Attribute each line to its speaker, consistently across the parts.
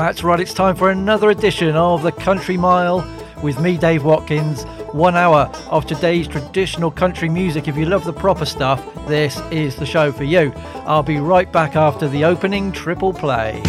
Speaker 1: That's right, it's time for another edition of the Country Mile with me, Dave Watkins. One hour of today's traditional country music. If you love the proper stuff, this is the show for you. I'll be right back after the opening triple play.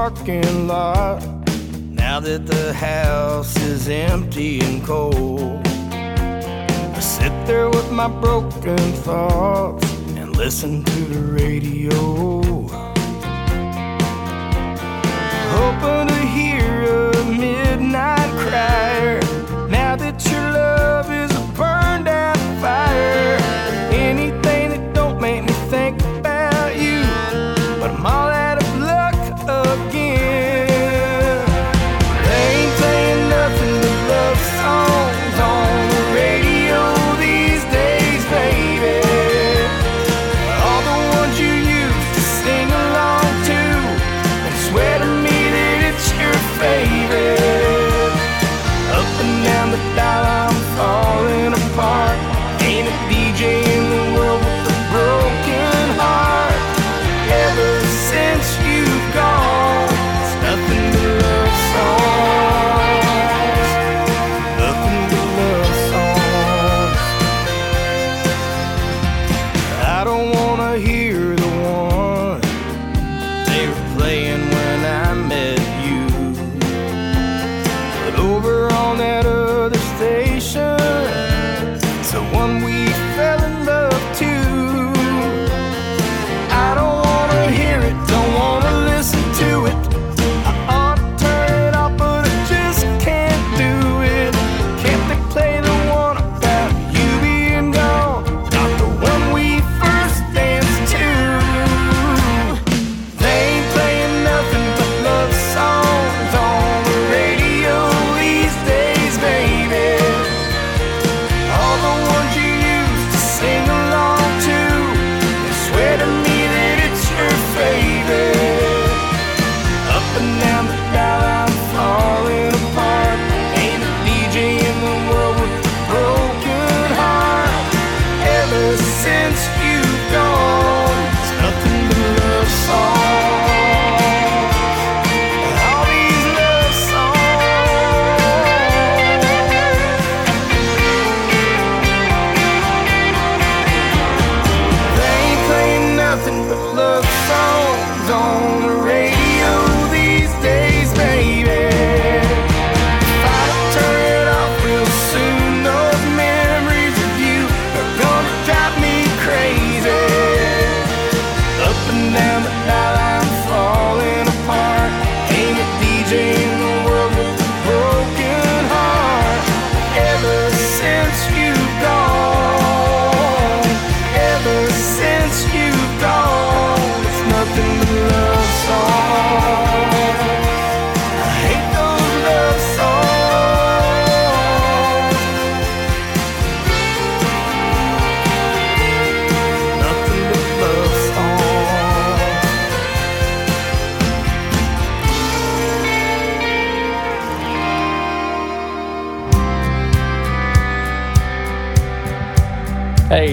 Speaker 2: parking lot now that the house is empty and cold. I sit there with my broken thoughts and listen to the radio. Hoping to hear a midnight
Speaker 3: cry.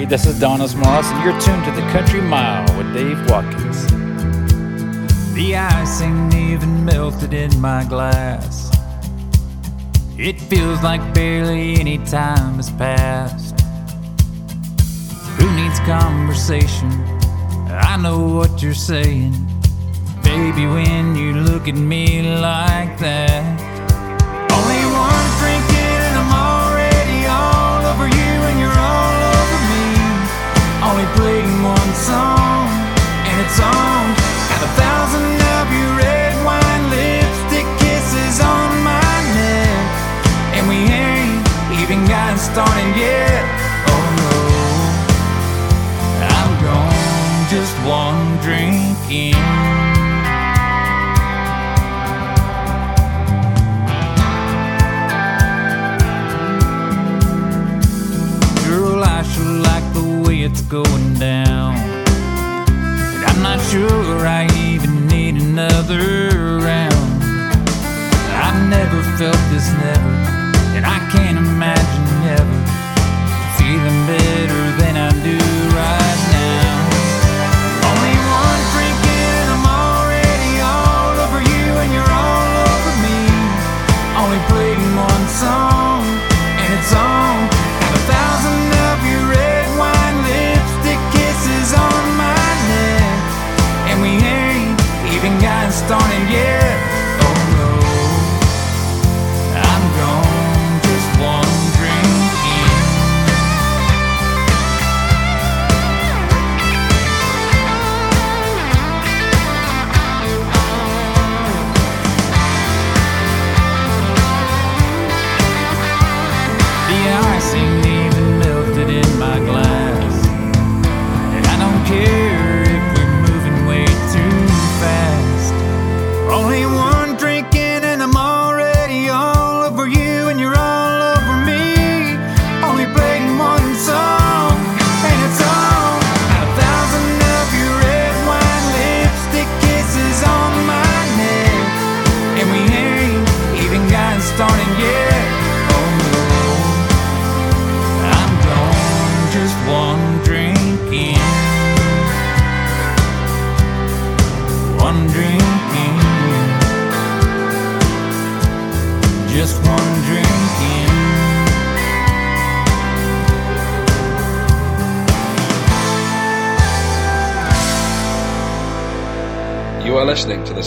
Speaker 3: This is Donice Morace, and you're tuned to the Country Mile with Dave Watkins.
Speaker 4: The icing even melted in my glass. It feels like barely any time has passed. Who needs conversation? I know what you're saying. Baby, when you look at me like that. playing one song, and it's on. A thousand of your red wine lipstick kisses on my neck, and we ain't even gotten started yet. Oh no, I'm gone, just one drink in. it's going down. But I'm not sure I even need another round.
Speaker 5: I've never felt this, never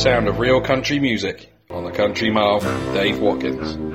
Speaker 5: sound of real country music on the Country Mile. Dave Watkins.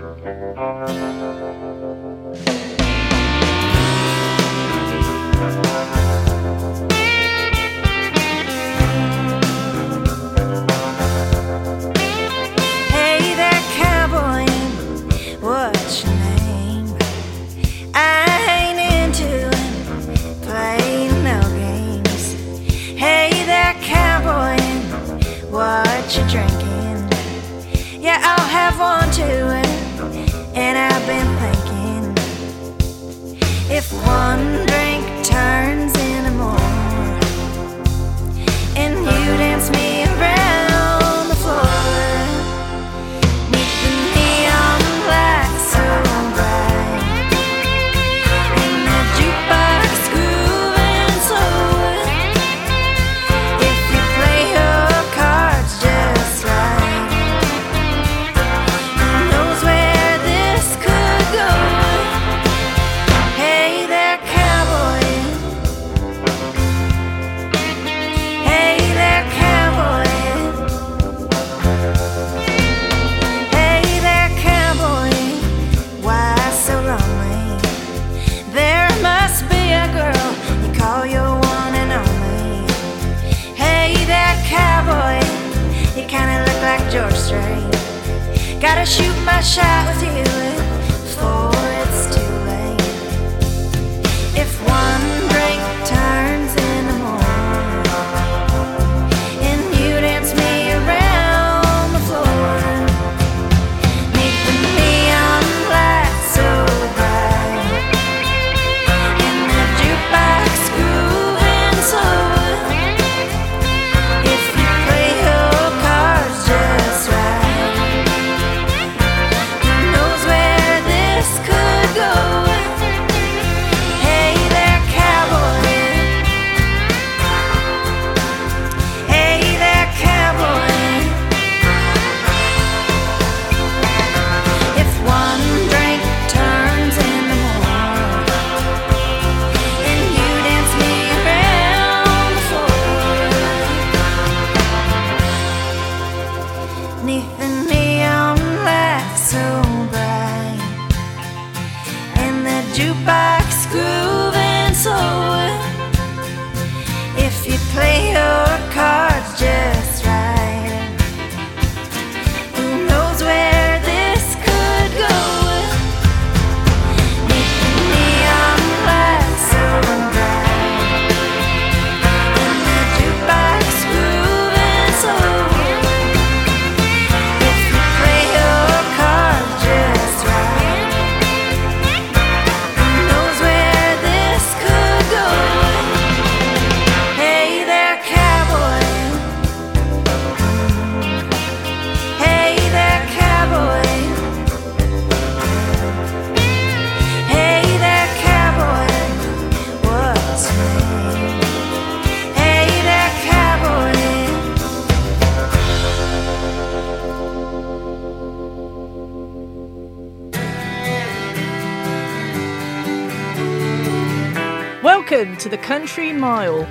Speaker 6: Welcome to the Country Mile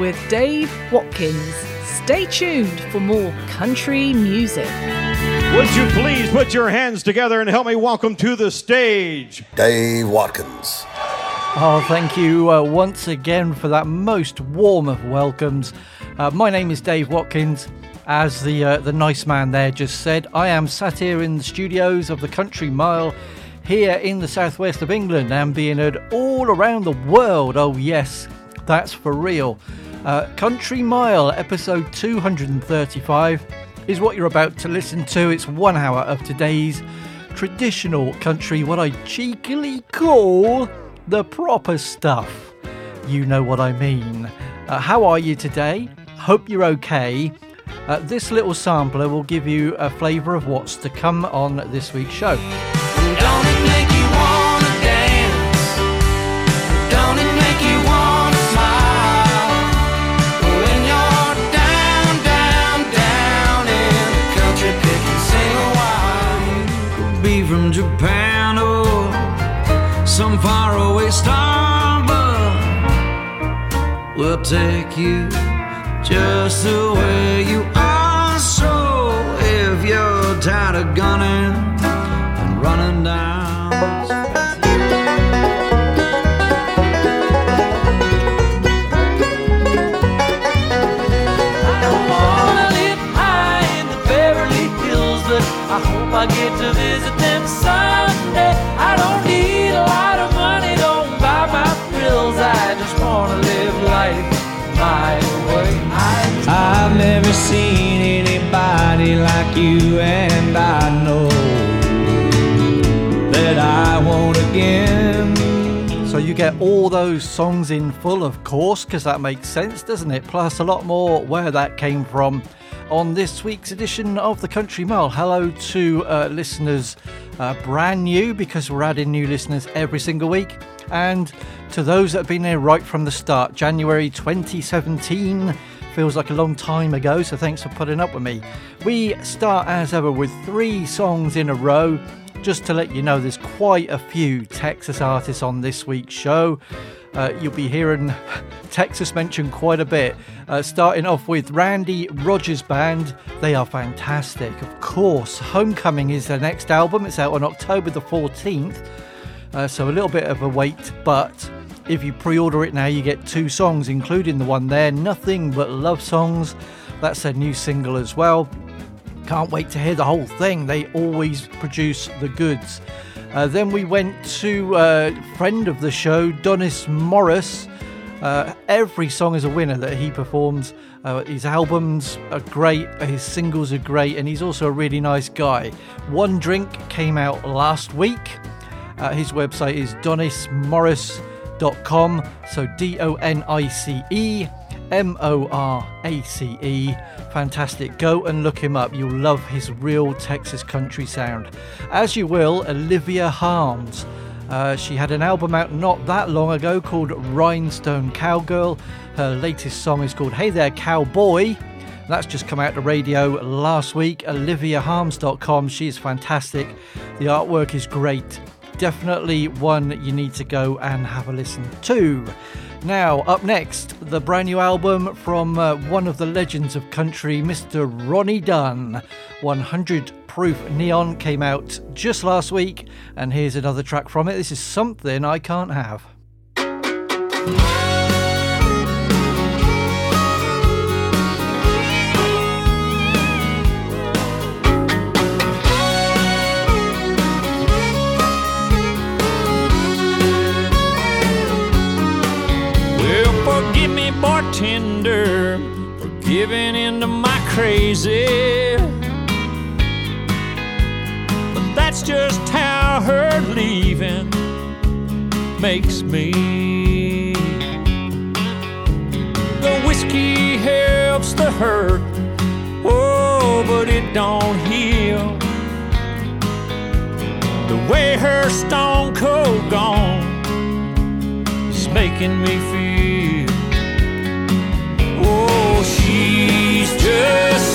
Speaker 6: with Dave Watkins. Stay tuned for more country music.
Speaker 7: Would you please put your hands together and help me welcome to the stage
Speaker 8: Dave Watkins.
Speaker 1: Oh, thank you uh, once again for that most warm of welcomes. Uh, my name is Dave Watkins. As the uh, the nice man there just said, I am sat here in the studios of the Country Mile here in the southwest of England and being heard all around the world. Oh, yes, that's for real. Uh, Country Mile, episode 235, is what you're about to listen to. It's one hour of today's traditional country, what I cheekily call the proper stuff. You know what I mean. Uh, how are you today? Hope you're okay. Uh, this little sampler will give you a flavour of what's to come on this week's show.
Speaker 9: Some faraway star, but we'll take you just the way you are. So if you're tired of gunning you, and I know that I won't again.
Speaker 1: So you get all those songs in full, of course, because that makes sense, doesn't it? Plus a lot more where that came from on this week's edition of the Country Mile. Hello to uh, listeners uh, brand new, because we're adding new listeners every single week, and to those that have been there right from the start, January 2017. Feels like a long time ago, so thanks for putting up with me. We start as ever with three songs in a row just to let you know, there's quite a few Texas artists on this week's show. Uh, you'll be hearing Texas mentioned quite a bit. Uh, starting off with Randy Rogers Band. They are fantastic. Of course, Homecoming is their next album. It's out on October the 14th. Uh, so a little bit of a wait, but if you pre-order it now, you get two songs, including the one there, Nothing But Love Songs. That's their new single as well. Can't wait to hear the whole thing. They always produce the goods. Uh, then we went to uh, friend of the show, Donice Morace. Uh, every song is a winner that he performs. Uh, his albums are great, his singles are great, and he's also a really nice guy. One Drink came out last week. Uh, his website is donicemorace.com. So D O N I C E M O R A C E. Fantastic. Go and look him up. You'll love his real Texas country sound. As you will, Olivia Harms. Uh, she had an album out not that long ago called Rhinestone Cowgirl. Her latest song is called Hey There Cowboy. That's just come out to radio last week. OliviaHarms.com. She is fantastic. The artwork is great. Definitely one you need to go and have a listen to. Now, up next, the brand new album from uh, one of the legends of country, Mr. Ronnie Dunn. 100 Proof Neon came out just last week, and here's another track from it. This is Something I Can't Have.
Speaker 4: Crazy. But that's just how her leaving makes me. The whiskey helps the hurt, oh, but it don't heal. The way her stone cold gone is making me feel. She's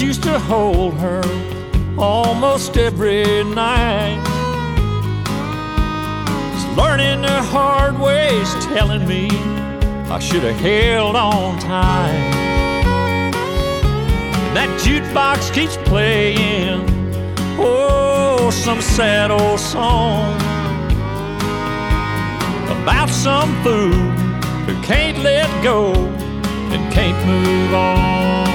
Speaker 9: used to hold her almost every night. It's learning the hard ways, telling me I should have held on tight. That jukebox keeps playing, oh, some sad old song about some fool who can't let go and can't move on.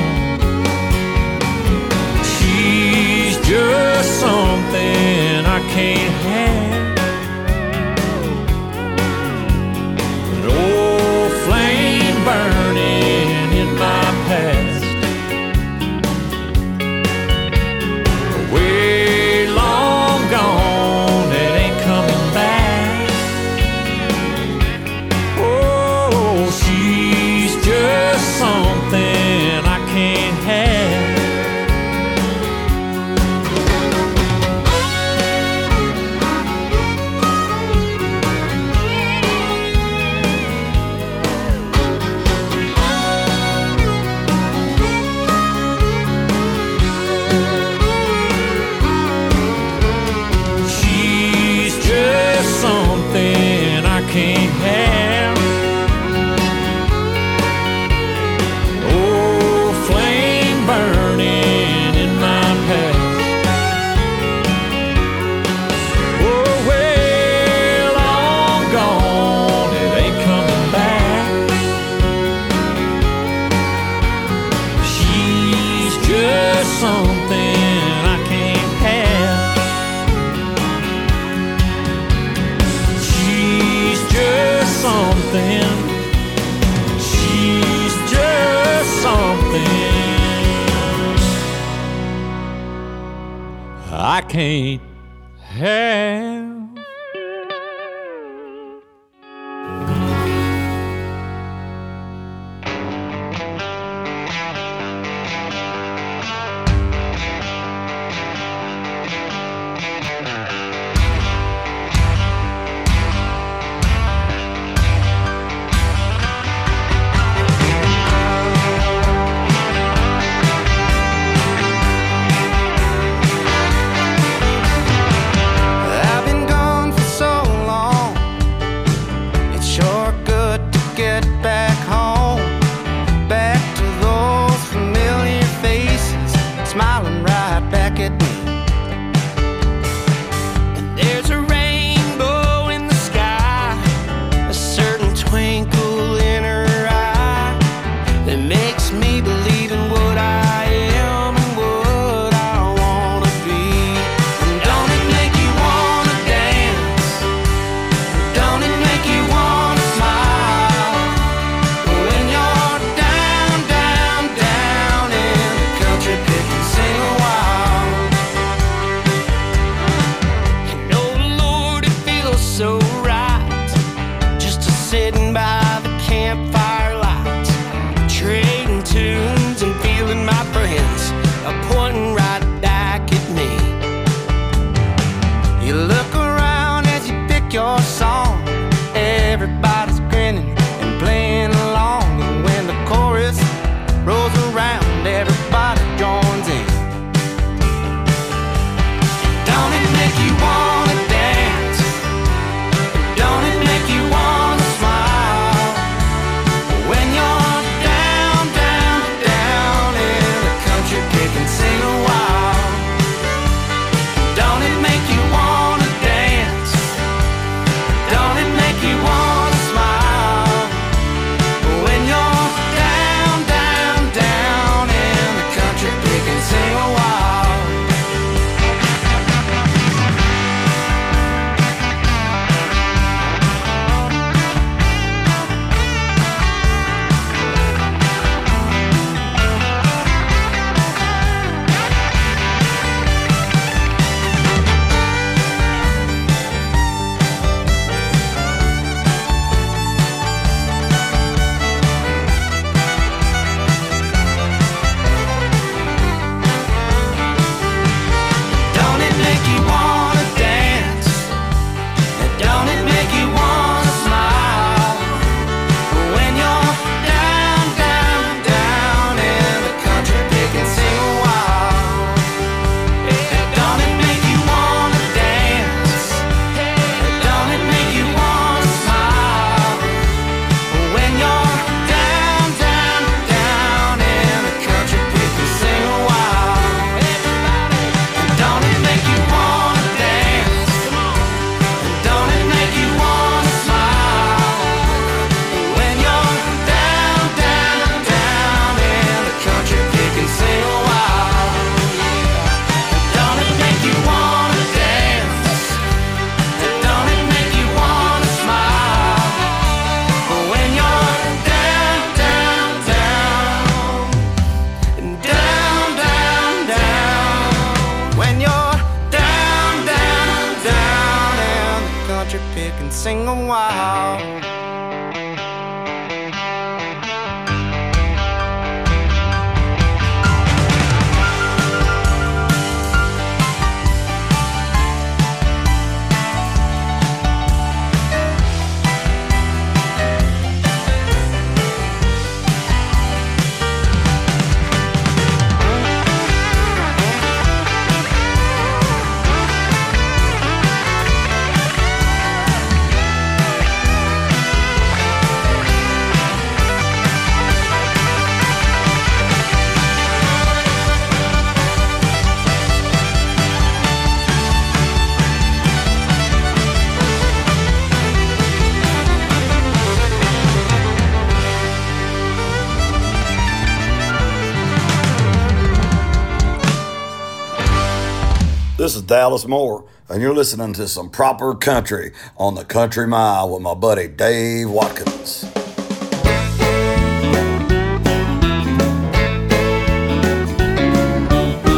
Speaker 10: Dallas Moore, and you're listening to some proper country on the Country Mile with my buddy Dave Watkins.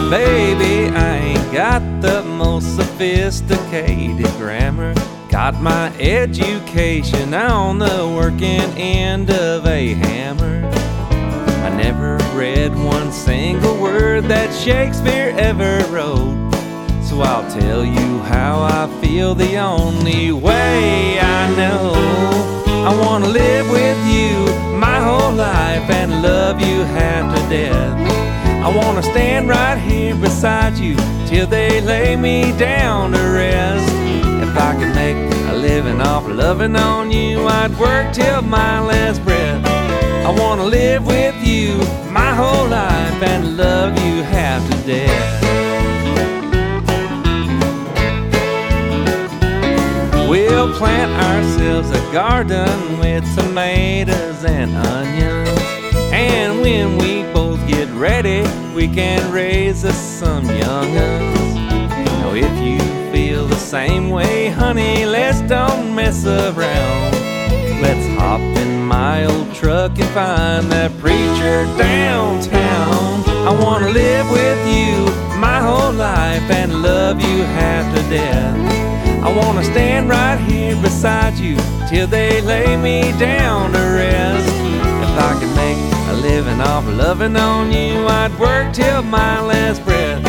Speaker 11: Baby, I ain't got the most sophisticated grammar. Got my education on the working end of a hammer. I never read one single word that Shakespeare ever wrote. I'll tell you how I feel the only way I know. I wanna live with you my whole life and love you half to death. I wanna stand right here beside you till they lay me down to rest. If I could make a living off loving on you, I'd work till my last breath. I wanna live with you my whole life and love you half to death. We'll plant ourselves a garden with tomatoes and onions. And when we both get ready, we can raise us some young'uns. Now, if you feel the same way, honey, let's don't mess around. Let's hop in my old truck and find that preacher downtown. I wanna live with you my whole life and love you half to death. I wanna stand right here beside you till they lay me down to rest. If I could make a living off loving on you, I'd work till my last breath.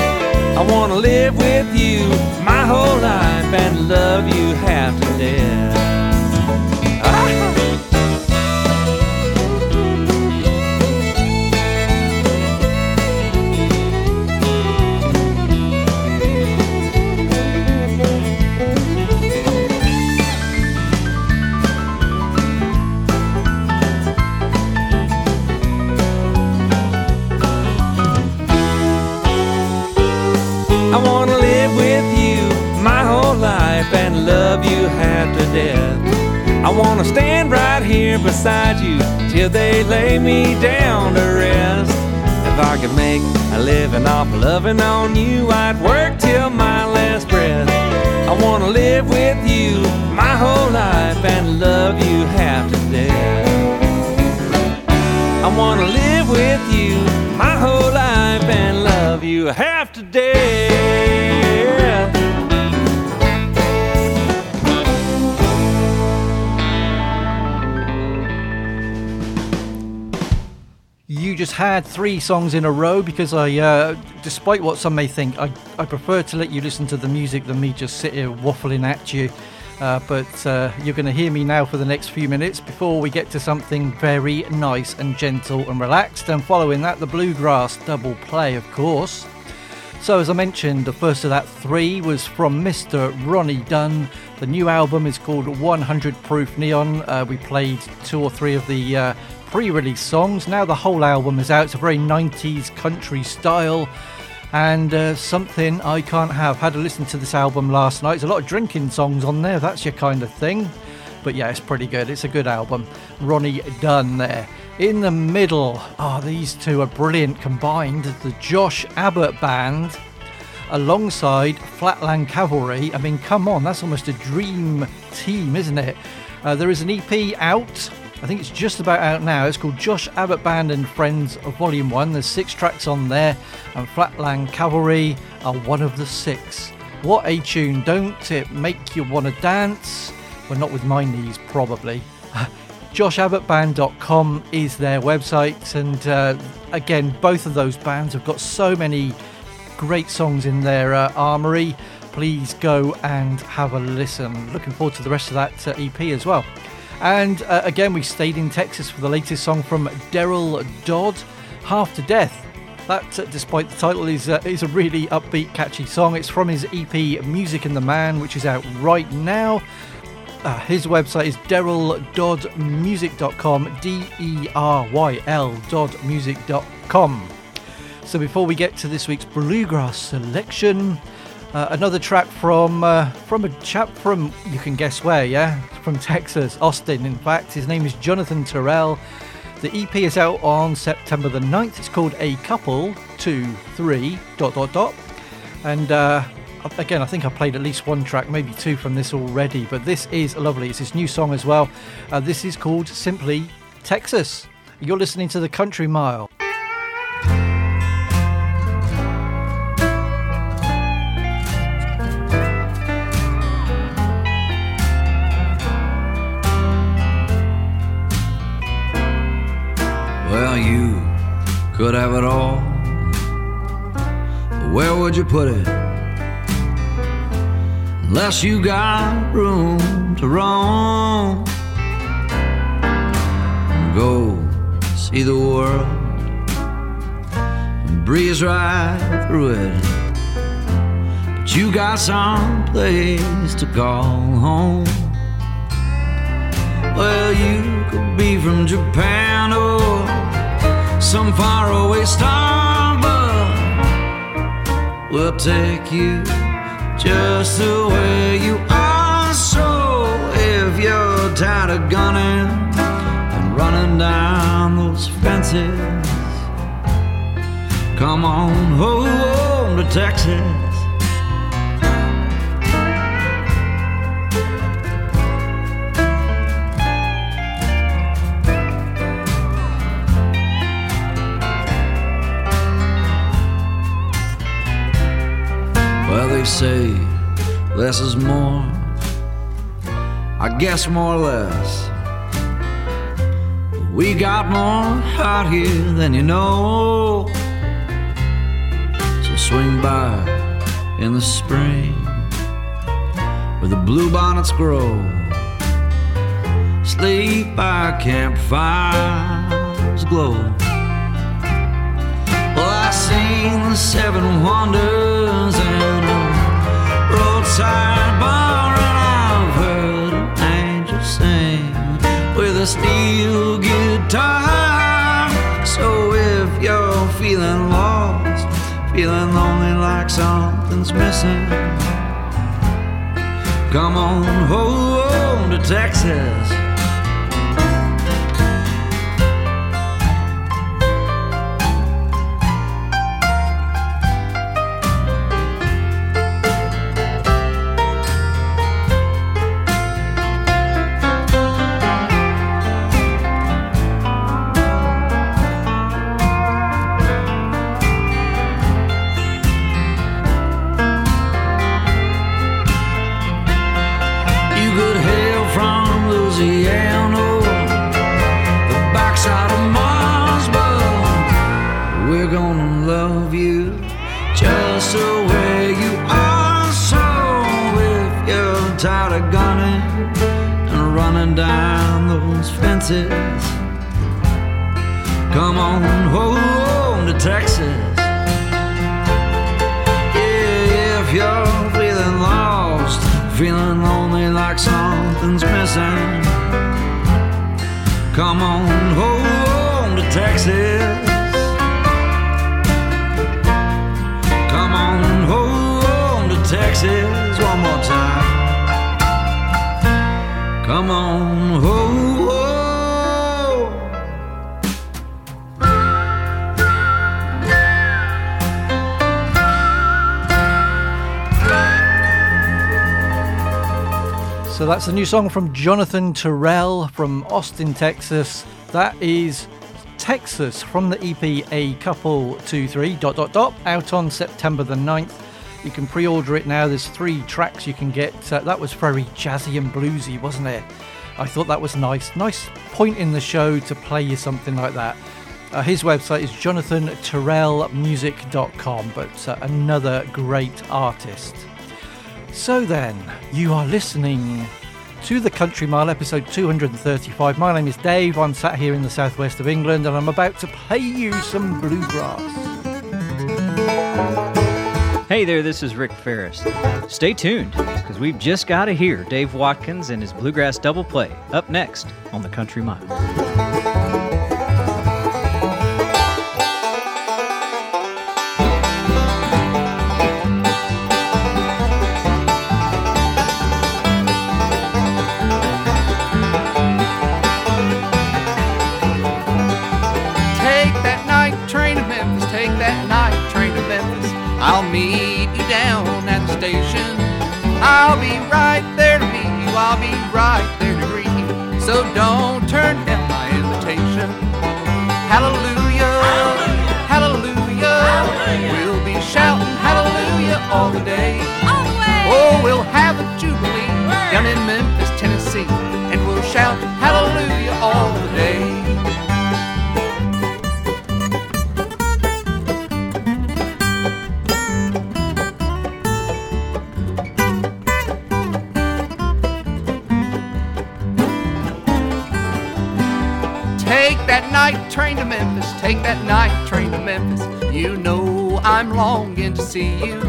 Speaker 11: I wanna live with you my whole life and love you half to death. Half to death. I wanna stand right here beside you till they lay me down to rest. If I could make a living off loving on you, I'd work till my last breath. I wanna live with you my whole life and love you half to death. I wanna live with you my whole life and love you half to death.
Speaker 1: Just had three songs in a row because I, uh, despite what some may think, I, I prefer to let you listen to the music than me just sit here waffling at you. Uh, but uh, you're going to hear me now for the next few minutes before we get to something very nice and gentle and relaxed. And following that, the bluegrass double play, of course. So, as I mentioned, the first of that three was from Mr. Ronnie Dunn. The new album is called 100 Proof Neon. Uh, we played two or three of the uh, pre release songs. Now the whole album is out. It's a very 90s country style and uh, something I can't have. Had to listen to this album last night. There's a lot of drinking songs on there, that's your kind of thing. But yeah, it's pretty good. It's a good album. Ronnie Dunn there. In the middle, oh, these two are brilliant combined. The Josh Abbott Band alongside Flatland Cavalry. I mean, come on, that's almost a dream team, isn't it? Uh, there is an EP out. I think it's just about out now. It's called Josh Abbott Band and Friends Volume 1. There's six tracks on there, and Flatland Cavalry are one of the six. What a tune! Don't it make you want to dance? Well, not with my knees, probably. JoshAbbottBand.com is their website, and uh, again, both of those bands have got so many great songs in their uh, armory. Please go and have a listen. Looking forward to the rest of that uh, EP as well. And uh, again, we stayed in Texas for the latest song from Deryl Dodd, Half to Death. That, uh, despite the title, is, uh, is a really upbeat, catchy song. It's from his EP Music and the Man, which is out right now. Uh, his website is deryldoddmusic.com, D E R Y L doddmusic.com. So before we get to this week's bluegrass selection, uh, another track from uh, from a chap from you can guess where, yeah, from Texas, Austin. In fact, his name is Jonathan Terrell. The EP is out on September the 9th. It's called A Couple Two Three dot dot dot, and uh, again, I think I played at least one track, maybe two from this already. But this is lovely. It's his new song as well. Uh, this is called simply Texas. You're listening to the Country Mile.
Speaker 12: You got room to roam. Go see the world and breeze right through it. But you got some place to call home. Well, you could be from Japan or some faraway star, but we'll take you just the way you are. So if you're tired of gunning and running down those fences, come on home to Texas. Say less is more. I guess more or less. We got more out here than you know. So swing by in the spring where the bluebonnets grow. Sleep by campfires glow. Well, I seen the seven wonders roadside bar, and I've heard an angel sing with a steel guitar. So if you're feeling lost, feeling lonely like something's missing, come on home to Texas. Come on home to Texas. Yeah, if you're feeling lost, feeling lonely like something's missing, come on home to Texas. Come on home to Texas one more time. Come on home.
Speaker 1: So that's a new song from Jonathan Terrell from Austin, Texas. That is Texas from the EP A Couple 2 3 dot dot dot out on September the 9th. You can pre order it now. There's three tracks you can get. Uh, that was very jazzy and bluesy, wasn't it? I thought that was nice. Nice point in the show to play you something like that. Uh, his website is jonathanterrellmusic.com, but uh, another great artist. So then, you are listening to the Country Mile, episode 235. My name is Dave. I'm sat here in the southwest of England and I'm about to play you some bluegrass.
Speaker 13: Hey there, this is Rick Faris. Stay tuned, because we've just got to hear Dave Watkins and his Bluegrass Double Play up next on the Country Mile.
Speaker 14: Take that night train to Memphis, take that night train to Memphis. You know I'm longing to see you.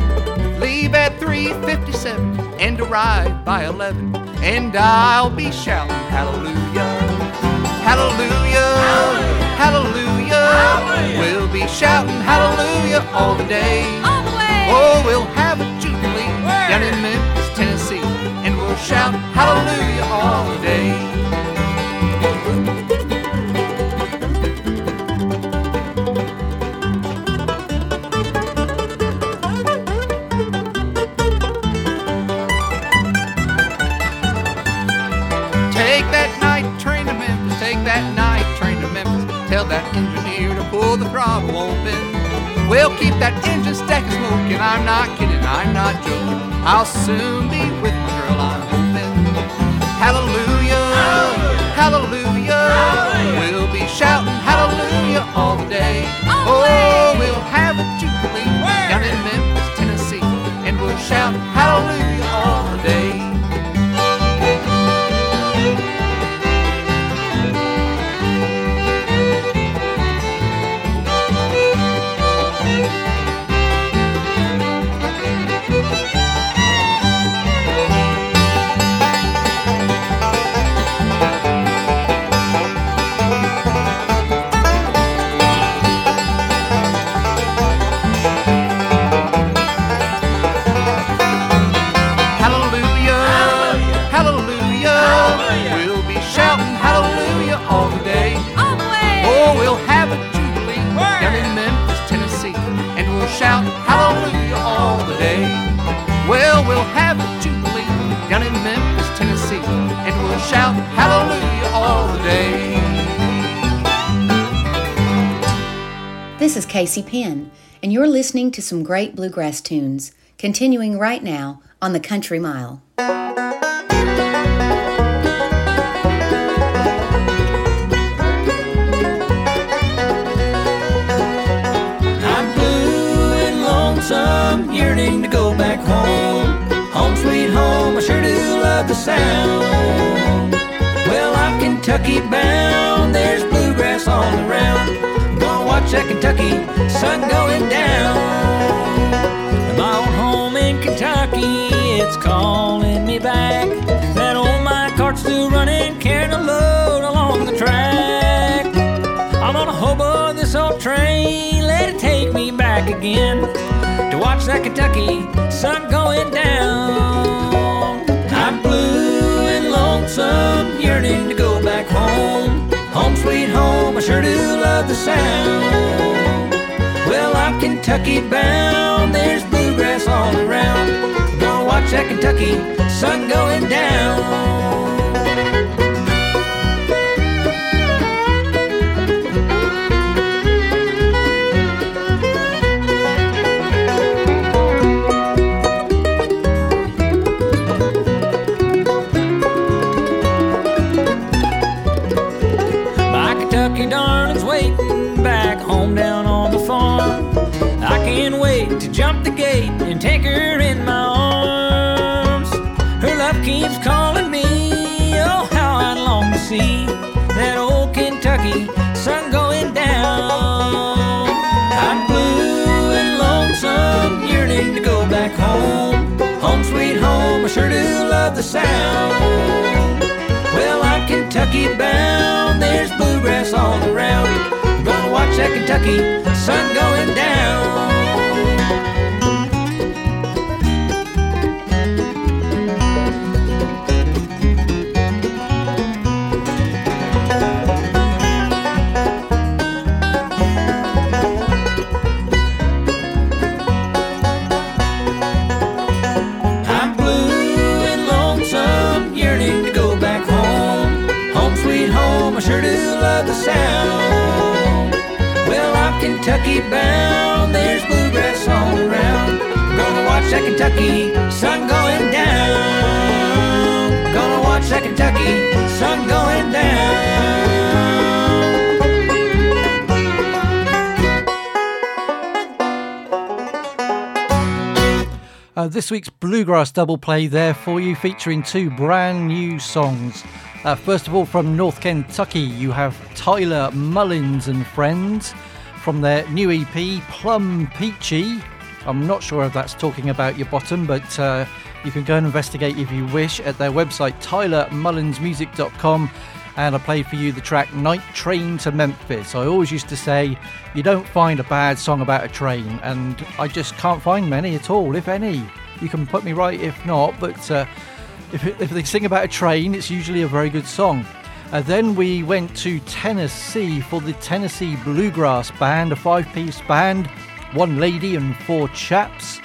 Speaker 14: Leave at 3:57 and arrive by 11, and I'll be shouting hallelujah, hallelujah, hallelujah. We'll be shouting hallelujah all the day. Oh, we'll have a jubilee down in Memphis, Tennessee, and we'll shout hallelujah all day. To pull the throttle open. We'll keep that engine stacking smoking. I'm not kidding, I'm not joking. I'll soon be with my girl, I'm hoping. Hallelujah, hallelujah. We'll be shouting hallelujah all the day. Oh, we'll have a jubilee down in Memphis, Tennessee, and we'll shout
Speaker 15: This is Casey Penn, and you're listening to some great bluegrass tunes, continuing right now on the Country Mile.
Speaker 9: I'm blue and lonesome, yearning to go back home. Home sweet home, I sure do love the sound. Well, I'm Kentucky bound, there's bluegrass all around. That Kentucky sun going down. My old home in Kentucky, it's calling me back. That old mine cart's still running, carrying a load along the track. I'm on a hobo this old train, let it take me back again to watch that Kentucky sun going down. I'm blue and lonesome, yearning to go back. Home I sure do love the sound. Well, I'm Kentucky bound, there's bluegrass all around. Gonna watch that Kentucky sun going down. See that old Kentucky sun going down. I'm blue and lonesome, yearning to go back home. Home, sweet home, I sure do love the sound. Well, I'm Kentucky bound, there's bluegrass all around. I'm gonna watch that Kentucky Kentucky bound, there's bluegrass all around. Gonna watch that Kentucky sun going down. Gonna watch that Kentucky sun going down.
Speaker 1: Uh, this week's Bluegrass Double Play there for you, featuring two brand new songs. Uh, first of all, from North Kentucky, you have Tyler Mullins and Friends from their new EP, Plum Peachy. I'm not sure if that's talking about your bottom, but uh, you can go and investigate if you wish at their website, tylermullinsmusic.com. And I played for you the track Night Train to Memphis. I always used to say, you don't find a bad song about a train, and I just can't find many at all, if any. You can put me right if not, but uh, if, if they sing about a train, it's usually a very good song. Then we went to Tennessee for the Tennessee Bluegrass Band, a five piece band, one lady and four chaps.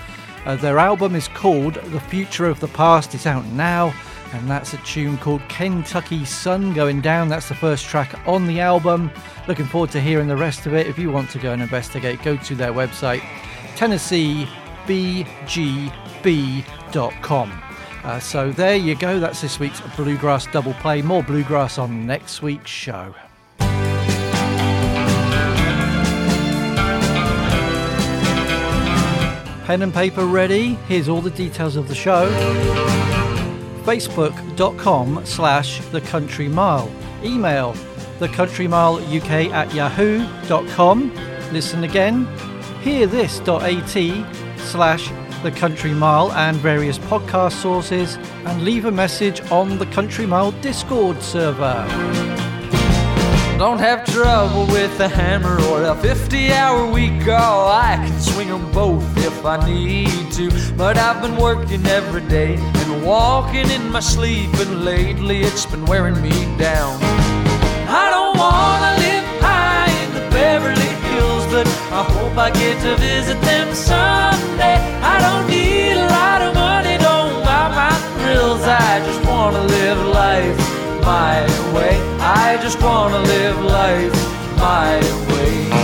Speaker 1: Uh, their album is called The Future of the Past. It's out now, and that's a tune called Kentucky Sun Going Down. That's the first track on the album. Looking forward to hearing the rest of it. If you want to go and investigate, go to their website, TennesseeBGB.com. Uh, so there you go. That's this week's Bluegrass Double Play. More Bluegrass on next week's show. Pen and paper ready? Here's all the details of the show. Facebook.com slash The Country Mile. Email thecountrymileuk at yahoo.com. Listen again. Hearthis.at slash The Country Mile and various podcast sources. And leave a message on the Country Mile Discord server.
Speaker 9: Don't have trouble with a hammer or a 50 hour week. Oh, I can swing 'em both if I need to. But I've been working every day and walking in my sleep, and lately it's been wearing me down. I don't wanna hope I get to visit them someday. I don't need a lot of money, don't buy my thrills. I just wanna live life my way. I just wanna live life my way.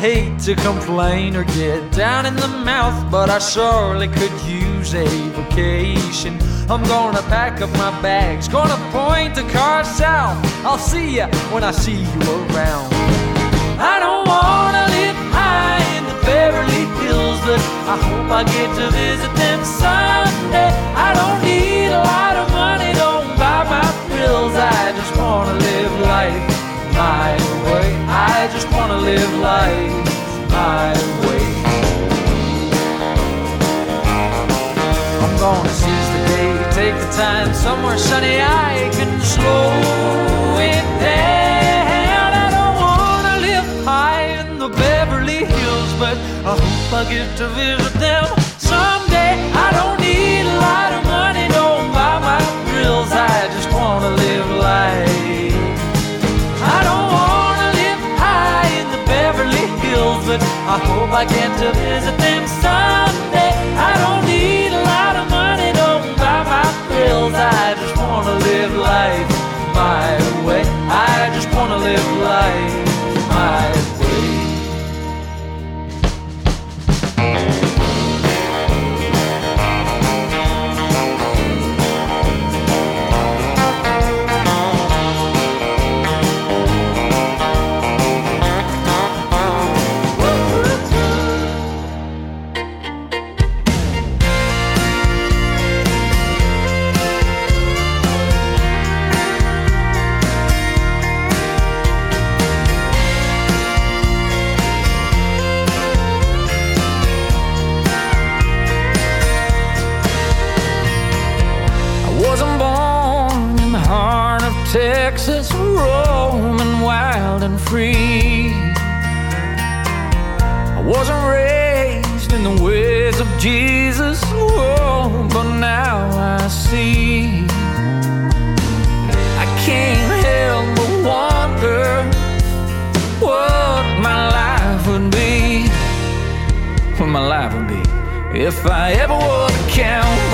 Speaker 9: Hate to complain or get down in the mouth, but I surely could use a vacation. I'm gonna pack up my bags, gonna point the car south. I'll see ya when I see you around. I don't wanna live high in the Beverly Hills, but I hope I get to visit sunny. I can slow it down. I don't wanna live high in the Beverly Hills, but I hope I get to visit them someday. I don't need a lot of money, don't buy my thrills. I just wanna live life. I don't wanna live high in the Beverly Hills, but I hope I get to visit live life
Speaker 11: free. I wasn't raised in the ways of Jesus, oh, but now I see. I can't help but wonder what my life would be. What my life would be if I ever would count.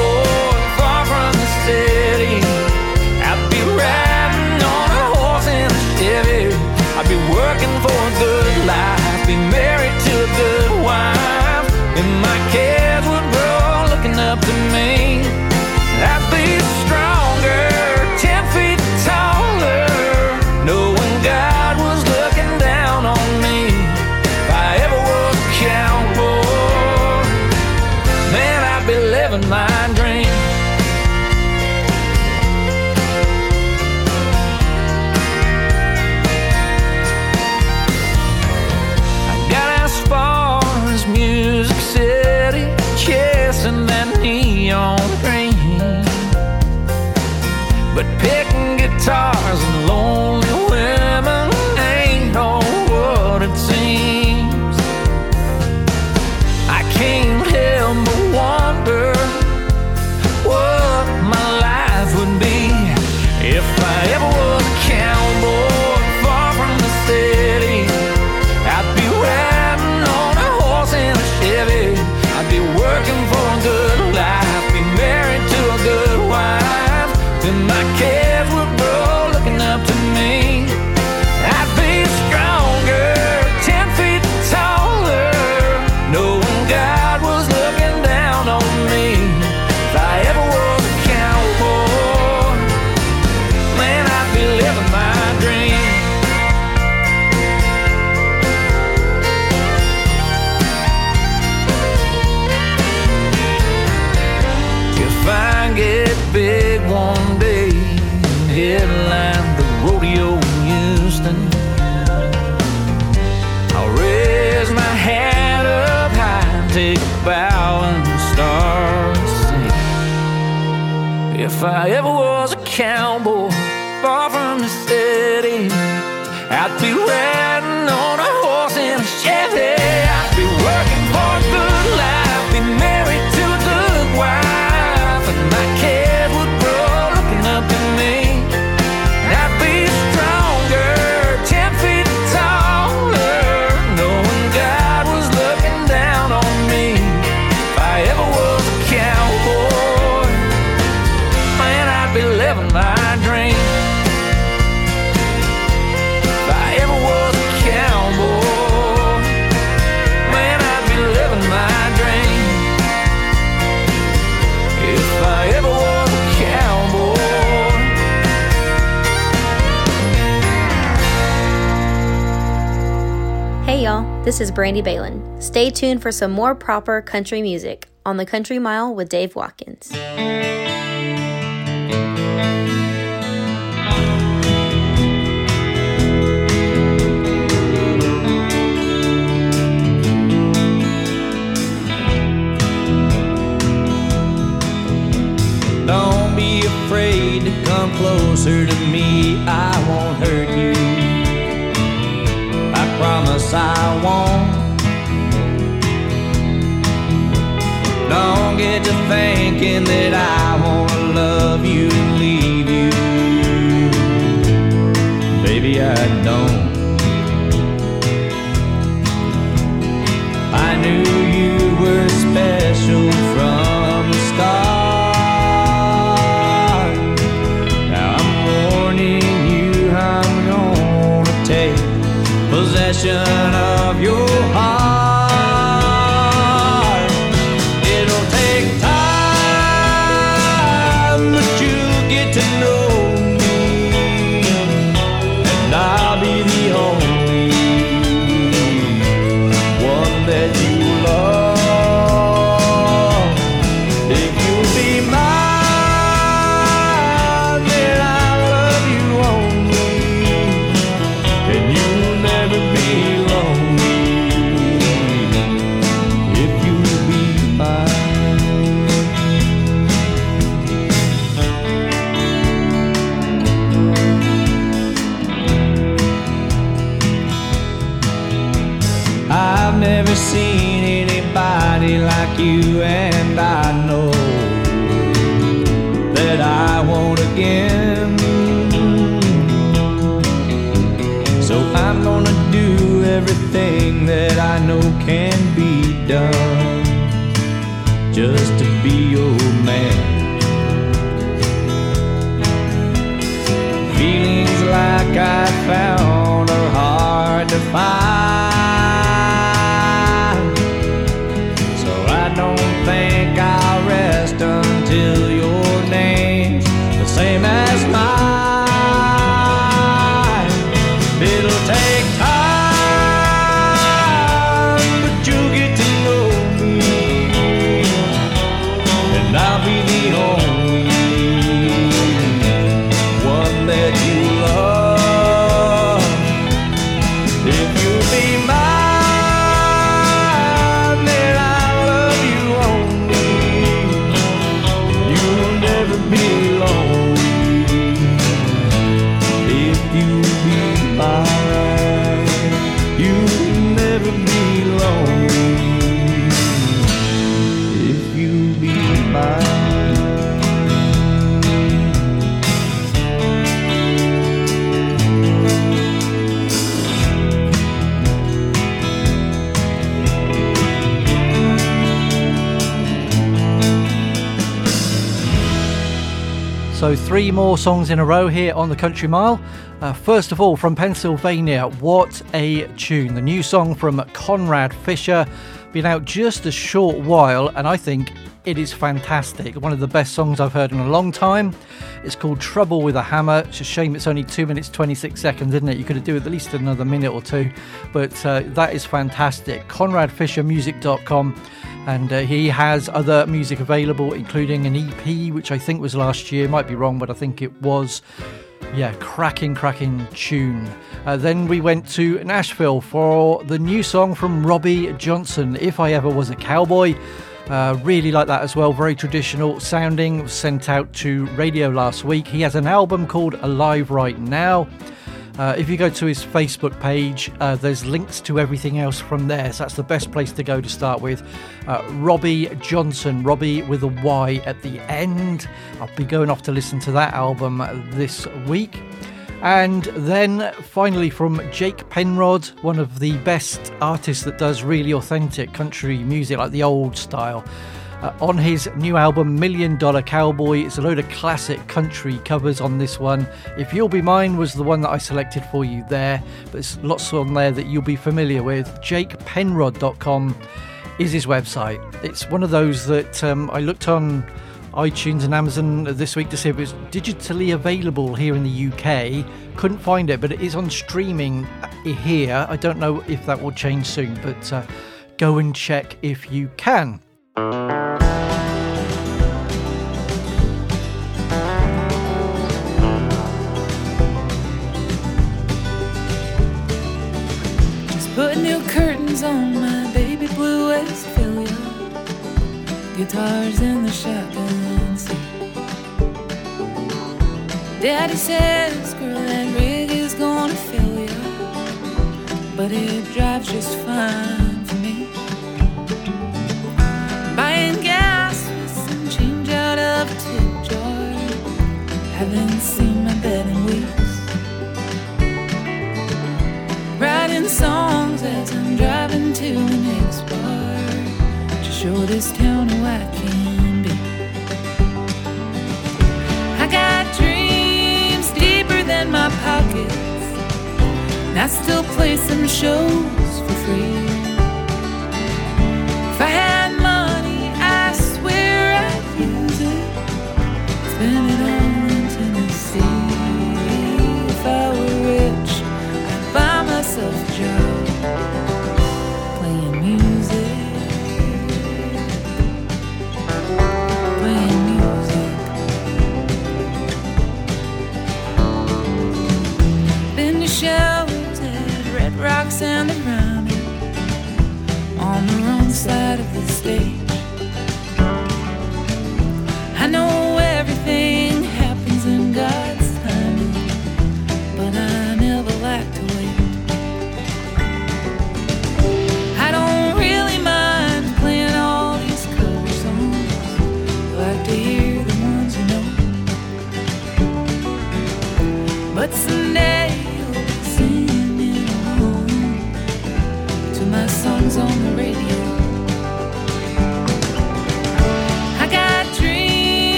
Speaker 11: If I ever was a cowboy, far from the city, I'd be riding on a horse in a Chevy.
Speaker 16: This is Brandy Balin. Stay tuned for some more proper country music on the Country Mile with Dave Watkins.
Speaker 11: Don't be afraid to come closer to me. I won't hurt you promise I won't. Don't get to thinking that
Speaker 1: vision more songs in a row here on the Country Mile. Uh, first of all, from Pennsylvania, what a tune! The new song from Conrad Fisher, been out just a short while, and I think it is fantastic. One of the best songs I've heard in a long time. It's called Trouble with a Hammer. It's a shame it's only 2 minutes 26 seconds, isn't it? You could have do at least another minute or two, but uh, that is fantastic. ConradFisherMusic.com and uh, he has other music available, including an EP, which I think was last year. Might be wrong, but I think it was. Yeah, cracking, cracking tune. Uh, then we went to Nashville for the new song from Robby Johnson, If I Ever Was a Cowboy. Uh, really like that as well. Very traditional sounding. Sent out to radio last week. He has an album called Alive Right Now. Uh, if you go to his Facebook page, uh, there's links to everything else from there. So that's the best place to go to start with. Uh, Robby Johnson, Robby with a Y at the end. I'll be going off to listen to that album this week. And then finally from Jake Penrod, one of the best artists that does really authentic country music, like the old style. Uh, on his new album Million Dollar Cowboy, it's a load of classic country covers on this one. If You'll Be Mine was the one that I selected for you there, but there's lots on there that you'll be familiar with. JakePenrod.com is his website. It's one of those that um, I looked on iTunes and Amazon this week to see if it was digitally available here in the UK. Couldn't find it, but it is on streaming here. I don't know if that will change soon, but uh, go and check if you can.
Speaker 17: Put new curtains on my baby blue Westfalia. Guitars in the shotgun seat. Daddy says, girl, that rig is gonna fill ya. But it drives just fine for me. Buying gas with some change out of a tip jar. Haven't seen my bed in weeks. Writing songs as I'm driving to the next bar to show this town who I can be. I got dreams deeper than my pockets, and I still play some shows for free.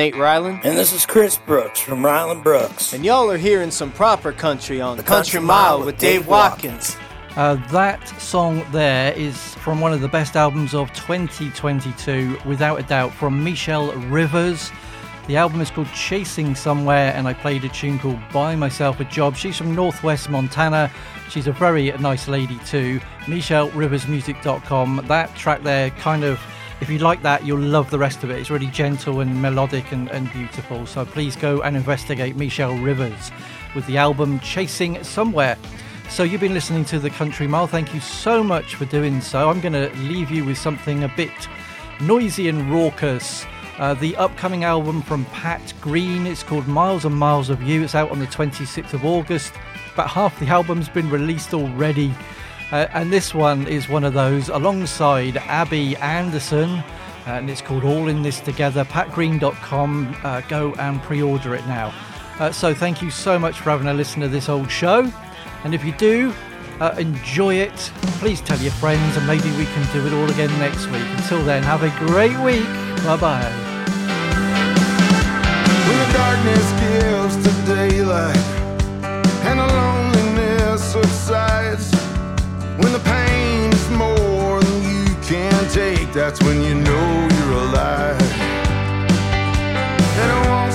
Speaker 18: Nate Ryland.
Speaker 19: And this is Chris Brooks from Ryland Brooks.
Speaker 18: And y'all are hearing some proper country on The Country Mile with Dave Watkins.
Speaker 1: Uh, that song there is from one of the best albums of 2022, without a doubt, from Michelle Rivers. The album is called Chasing Somewhere, and I played a tune called Buy Myself a Job. She's from Northwest Montana. She's a very nice lady, too. MichelleRiversMusic.com. That track there kind of if you like that, you'll love the rest of it. It's really gentle and melodic and, and beautiful. So please go and investigate Michelle Rivers with the album Chasing Somewhere. So you've been listening to The Country Mile. Thank you so much for doing so. I'm going to leave you with something a bit noisy and raucous. Uh, the upcoming album from Pat Green. It's called Miles and Miles of You. It's out on the 26th of August. About half the album's been released already. Uh, and this one is one of those alongside Abby Anderson. And it's called All in This Together. PatGreen.com. Uh, go and pre order it now. Uh, so thank you so much for having a listen to this old show. And if you do uh, enjoy it, please tell your friends and maybe we can do it all again next week. Until then, have a great week. Bye bye.
Speaker 2: When darkness gives to daylight and loneliness subsides, when the pain is more than you can take, that's when you know you're alive. And I